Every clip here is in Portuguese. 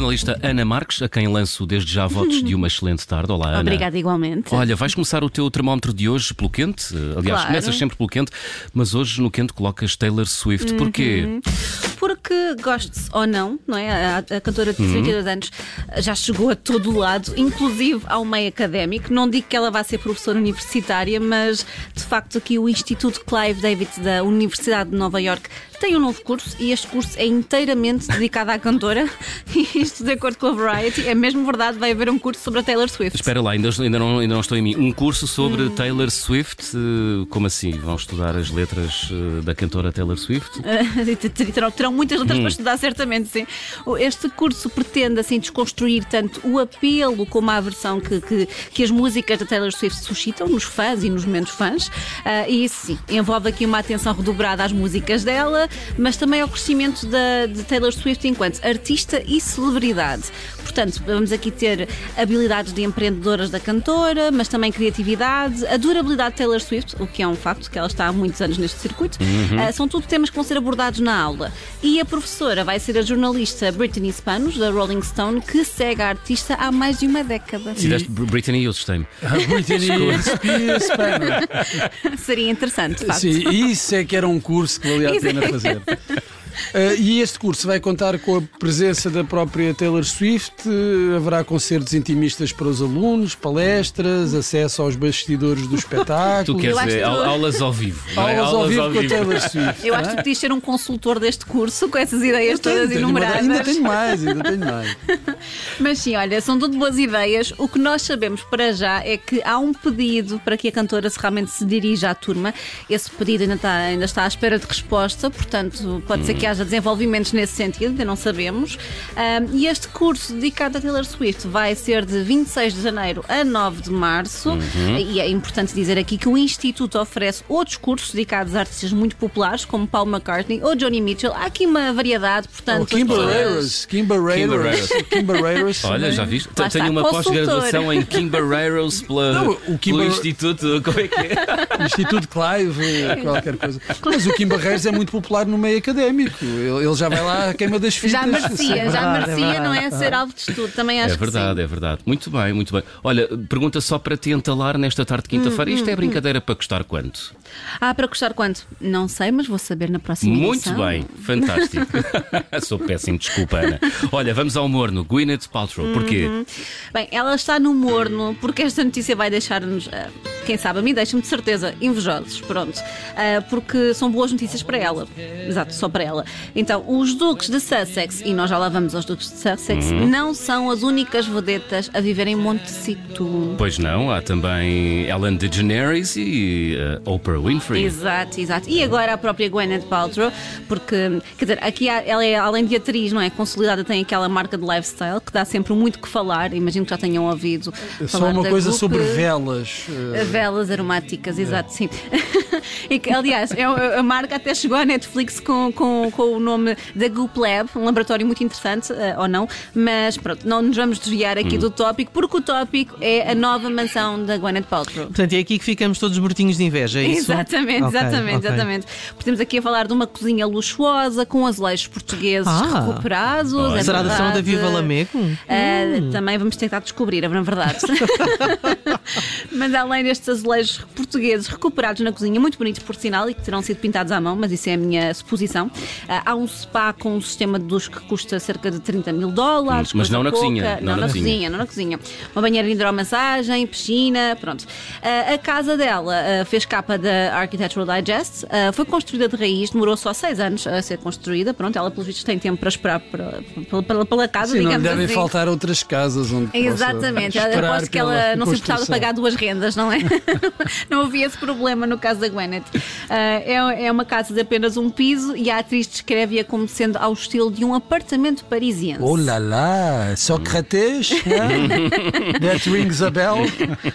Jornalista Ana Marques, a quem lanço desde já votos de uma excelente tarde. Olá, Ana. Obrigada igualmente. Olha, vais começar o teu termómetro de hoje pelo quente. Aliás, Claro. começas sempre pelo quente, mas hoje no quente colocas Taylor Swift. Porquê? Porque goste ou não, não é? A, a cantora de Uhum. 32 anos já chegou a todo o lado, inclusive ao meio académico. Não digo que ela vá ser professora universitária, mas de facto aqui o Instituto Clive David da Universidade de Nova York tem um novo curso e este curso é inteiramente dedicado à cantora. E isto, de acordo com a Variety, é mesmo verdade, vai haver um curso sobre a Taylor Swift. Espera lá, ainda, ainda, não, ainda não estou em mim. Um curso sobre Hum. Taylor Swift. eh, Como assim? Vão estudar as letras eh, da cantora Taylor Swift? Te- te- terão, terão muitas letras Hum. para estudar, certamente, sim. Este curso pretende assim desconstruir tanto o apelo como a aversão que, que, que as músicas da Taylor Swift suscitam nos fãs e nos menos fãs. Ah, e isso sim, envolve aqui uma atenção redobrada às músicas dela, mas também ao crescimento da, de Taylor Swift enquanto artista e celebridade. Portanto, vamos aqui ter habilidades de empreendedoras da cantora, mas também criatividade, a durabilidade de Taylor Swift, o que é um facto, que ela está há muitos anos neste circuito. Ah, são tudo temas que vão ser abordados na aula. E a professora vai ser a jornalista Brittany Spanos, da Rolling Stone, que segue a artista há mais de uma década. Se deste Britney, eu assustei-me. Spears Spanner. Seria interessante, de facto. Sim, isso é que era um curso que valia a é. pena fazer. Uh, e este curso vai contar com a presença da própria Taylor Swift, uh, haverá concertos intimistas para os alunos, palestras, acesso aos bastidores do Tu espetáculo. queres acho dizer que- au- aulas ao vivo. não é? Aulas ao vivo com a Taylor Swift. Eu acho é? que tu podias ser um consultor deste curso com essas ideias tenho- todas tenho uma- enumeradas. Ainda tenho mais, ainda tenho mais. Mas sim, olha, são tudo boas ideias. O que nós sabemos para já é que há um pedido para que a cantora se realmente se dirija à turma. Esse pedido ainda está, ainda está à espera de resposta, portanto, pode ser que haja desenvolvimentos nesse sentido, ainda não sabemos. Ahm, e este curso dedicado a Taylor Swift vai ser de 26 de janeiro a 9 de março. E é importante dizer aqui que o Instituto oferece outros cursos dedicados a artistas muito populares, como Paul McCartney ou Johnny Mitchell. Há aqui uma variedade, portanto. Oh, as Kim pessoas- Barreiros. Kim Barreiros. Kim Barreiros. Olha, já viste? Lá Tenho está, uma pós-graduação em Kim Barreiros pela, Não, o Kim pelo Bar- Instituto. Como é que é? Instituto Clive, qualquer coisa. Mas o Kim Barreiros é muito popular no meio académico. Ele, ele já vai lá à queima das fitas. Já merecia, é já verdade, merecia, é não é? Ser alvo de estudo, também acho É verdade, que é verdade. Muito bem, muito bem. Olha, pergunta só para te entalar nesta tarde de quinta-feira. Hum, Isto é brincadeira para custar quanto? Ah, para custar quanto? Não sei, mas vou saber na próxima Muito edição. bem, fantástico. Sou péssimo, desculpa, Ana. Olha, vamos ao morno. Gwyneth Paltrow, porquê? Uhum. Bem, ela está no morno porque esta notícia vai deixar-nos, ah, quem sabe, a mim deixa-me de certeza invejosos, pronto. Ah, porque são boas notícias para ela. Exato, só para ela. Então, os duques de Sussex, e nós já lá vamos aos duques de Sussex, Uhum. não são as únicas vedetas a viver em Montecito. Pois não, há também Ellen DeGeneres e eh, Oprah Winfrey. Exato, exato. E agora a própria Gwyneth Paltrow, porque, quer dizer, aqui há- ela é, além de atriz, não é? Consolidada, tem aquela marca de lifestyle que dá sempre muito que falar. Imagino que já tenham ouvido. É Só uma da coisa sobre velas. eh, Velas aromáticas, exato, sim. e que, aliás, é, a marca até chegou à Netflix com, com, com o nome da Goop Lab, um laboratório muito interessante, eh, ou não, mas pronto, não nos vamos desviar aqui Hum. do tópico, porque o tópico é a nova mansão da Gwyneth Paltrow. Portanto, é aqui que ficamos todos mortinhos de inveja, é isso? Exatamente, Ok, exatamente, ok. exatamente. Porque temos aqui a falar de uma cozinha luxuosa com azulejos portugueses Ah. recuperados. é Será da. Viva Lamego? Ah, Também vamos tentar descobrir, na verdade. mas além destes azulejos portugueses recuperados na cozinha, muito bonitos por sinal e que terão sido pintados à mão, mas isso é a minha suposição. ah, há um spa com um sistema de luz que custa cerca de 30 mil dólares. Hum, mas não na pouca. cozinha, Não, na, cozinha. não na cozinha. Uma banheira de hidromassagem, piscina, pronto. Ah, a casa dela ah, fez capa da Architectural Digest, foi construída de raiz, demorou só seis anos a ser construída. Pronto, ela, pelos vistos, tem tempo para esperar pela, pela, pela, pela casa, Sim, não digamos devem assim. faltar outras casas onde Exatamente, aposto que ela não se importava de pagar duas rendas, não é? não havia esse problema no caso da Gwyneth. Uh, é, é uma casa de apenas um piso e a atriz descreve-a como sendo ao estilo de um apartamento parisiense. Oh lá lá, Sócrates, né? that rings a bell.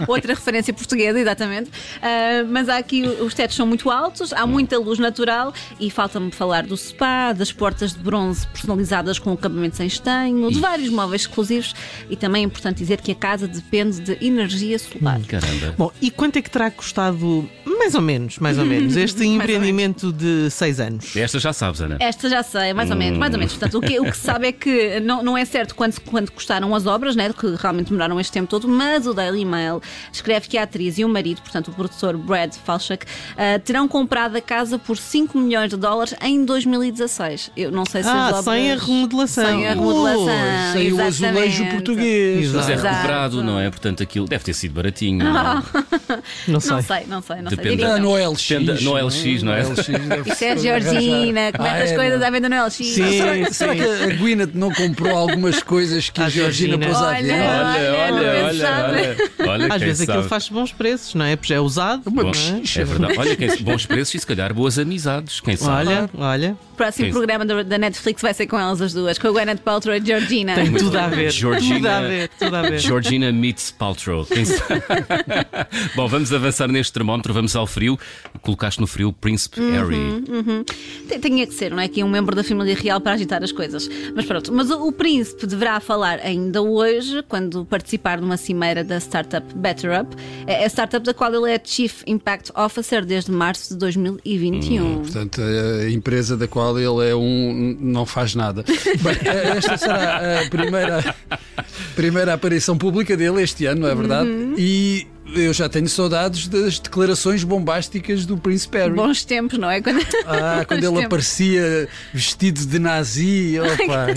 Outra referência portuguesa, exatamente. Uh, mas há aqui os tetos são muito altos, há muita luz natural e falta-me falar do spa, das portas de bronze personalizadas com acabamentos em estanho, de vários móveis exclusivos e também é importante dizer que a casa depende de energia solar. Caramba. Bom, e quanto é que terá custado, mais ou menos, mais ou menos, este empreendimento de seis anos? Esta já sabes, Ana. Esta já sei, mais ou menos, mais ou menos. Portanto, o que, o que se sabe é que não, não é certo quanto, quanto custaram as obras, né, que realmente demoraram este tempo todo, mas o Daily Mail escreve que a atriz e o marido, portanto, o produtor Brad Falchuk, uh, terão comprado a casa por 5 milhões de dólares em 2016. Eu não sei se Ah, as obras... sem a remodelação. Sem a remodelação. Oh, sem o azulejo português. Mas é recuperado, não é? Portanto, aquilo deve ter sido baratinho. não? Não sei. Não sei, não sei, não sei. Depende da- que Ah, não. no LX. Depende- no LX, não é? No LX deve Isso é se Georgina, que mete Ah, as é, coisas à venda no LX. Sim, Será, será sim. que a Gwyneth não comprou algumas coisas que a A Georgina Georgina. pôs à Olha, venda? Olha, olha, olha, sabe. olha. Olha, Às vezes aquilo faz bons preços, não é? Porque é usado. É? É verdade. Olha, quem, bons preços e se calhar boas amizades. Quem sabe? Olha, olha. O próximo programa da, Netflix vai ser com elas as duas, com a Gwyneth Paltrow e a Georgina. Tem tudo a ver. Georgina- Tudo a ver, tudo a ver. Georgina meets Paltrow. Quem sabe? Bom, vamos avançar neste termómetro, vamos ao frio. Colocaste no frio Príncipe Harry. Tem- Tinha que ser, não é? Que é um membro da família real para agitar as coisas. Mas pronto, mas o, o príncipe deverá falar ainda hoje, quando participar numa cimeira da startup Better Up, é a startup da qual ele é Chief Impact Officer desde março de 2021. Portanto, a empresa da qual ele é um não faz nada. Bem, esta será a primeira, primeira aparição pública dele este ano, não é verdade? E eu já tenho saudades das declarações bombásticas do Príncipe Harry. Bons tempos, não é? Quando, Ah, quando ele tempos. aparecia vestido de nazi, opa.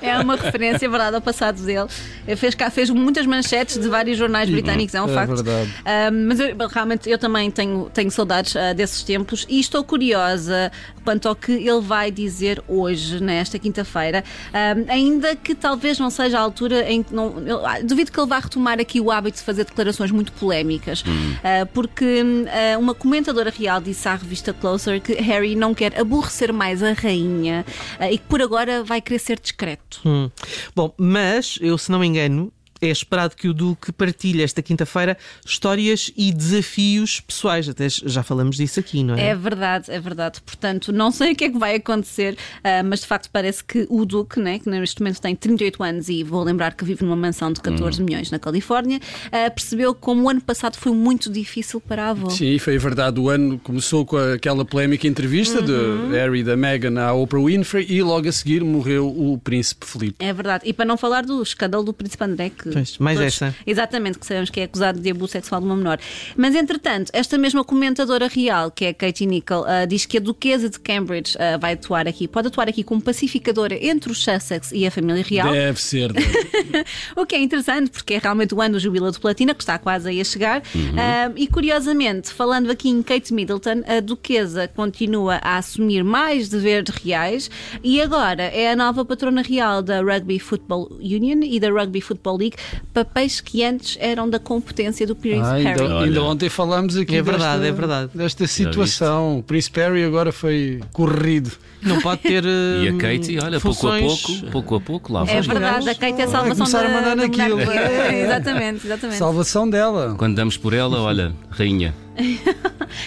É uma referência, é verdade, ao passado dele. Ele fez, cá, fez muitas manchetes de vários jornais britânicos, é um É facto. verdade. Ah, mas eu, realmente eu também tenho, tenho saudades ah, desses tempos e estou curiosa quanto ao que ele vai dizer hoje, nesta quinta-feira, Ah, ainda que talvez não seja a altura em que. Não, eu, ah, duvido que ele vá retomar aqui o hábito de fazer declarações muito polémicas, Ah, porque ah, uma comentadora real disse à revista Closer que Harry não quer aborrecer mais a rainha ah, e que por agora vai querer ser discreto. Hum. Bom, mas eu, se não me engano, é esperado que o Duque partilhe esta quinta-feira histórias e desafios pessoais. Até já falamos disso aqui, não é? É verdade, é verdade. Portanto, não sei o que é que vai acontecer, ah, mas de facto parece que o Duque, né, que neste momento tem 38 anos e vou lembrar que vive numa mansão de 14 milhões na Califórnia, ah, percebeu como o ano passado foi muito difícil para a avó. Sim, foi verdade. O ano começou com aquela polémica entrevista Uhum. de Harry e da Meghan à Oprah Winfrey e logo a seguir morreu o Príncipe Felipe. É verdade. E para não falar do escândalo do Príncipe André, que. Pois, mais essa. Exatamente, que sabemos que é acusado de abuso sexual de uma menor. Mas, entretanto, esta mesma comentadora real, que é Katie Nichol, ah, diz que a Duquesa de Cambridge ah, vai atuar aqui, pode atuar aqui como pacificadora entre os Sussex e a família real. Deve ser. deve. O que é interessante, porque é realmente o ano do Jubileu de Platina, que está quase aí a chegar. Ah, e curiosamente, falando aqui em Kate Middleton, a Duquesa continua a assumir mais deveres reais e agora é a nova patrona real da Rugby Football Union e da Rugby Football League, papéis que antes eram da competência do Prince Ah, Harry. ainda, ainda ontem falámos aqui É verdade, desta, é verdade. desta situação. O Príncipe Harry agora foi corrido. Não pode ter. E a hum, Katie, olha, pouco a pouco, pouco a pouco, lá É vai. verdade, a Kate é a salvação da, começar a mandar da naquilo. É, é. Exatamente, exatamente. Salvação dela. Quando damos por ela, olha, rainha.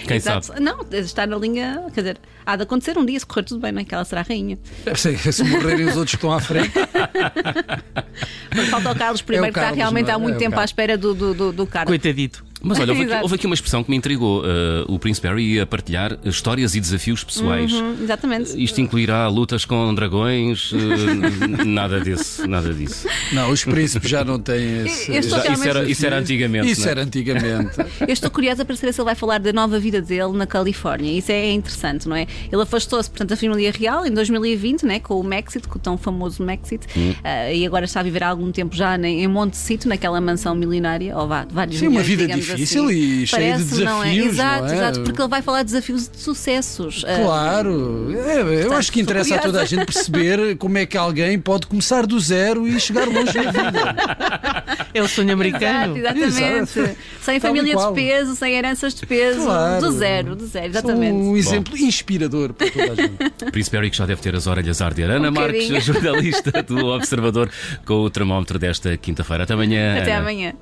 Quem Exato. sabe? Não, está na linha, quer dizer, há de acontecer um dia, se correr tudo bem, não é? Que ela será rainha. Se, se morrerem os outros que estão à frente. Mas falta o Carlos I, É o que está Carlos, realmente não é? há muito É tempo à Carlos. espera do, do, do, do cargo. Coitadito. Mas olha, houve aqui, houve aqui uma expressão que me intrigou. Uh, o Príncipe Harry ia partilhar histórias e desafios pessoais. Hum, exatamente. Isto incluirá lutas com dragões? uh, nada disso, nada disso. Não, os príncipes já não têm esse. Eu Já- isso, era, isso era antigamente. Isso não é? era antigamente. Eu estou curiosa para saber se ele vai falar da nova vida dele na Califórnia. Isso é interessante, não é? Ele afastou-se, portanto, da família real em 2020, né, com o Maxit, com o tão famoso Maxit, Hum. ah, e agora está a viver há algum tempo já em Montecito, naquela mansão milionária, ou vá, de vários Sim, uma milhões, vida digamos difícil assim. e cheio de Parece, não é? desafios, Exato, não é? exato, porque ele vai falar de desafios de sucessos. Ah, Claro, É, eu acho que interessa a toda a curiosa. gente perceber como é que alguém pode começar do zero e chegar longe na vida. É o sonho americano. Exato, exatamente. Exato. Sem Tal família de peso, sem heranças de peso, Claro. do zero, do zero, exatamente. Um exemplo inspirador para toda a gente. Príncipe Eric já deve ter as orelhas a arder. Ana Um Marques, bocadinho. jornalista do Observador, com o termómetro desta quinta-feira. Até amanhã. Até Ana. amanhã.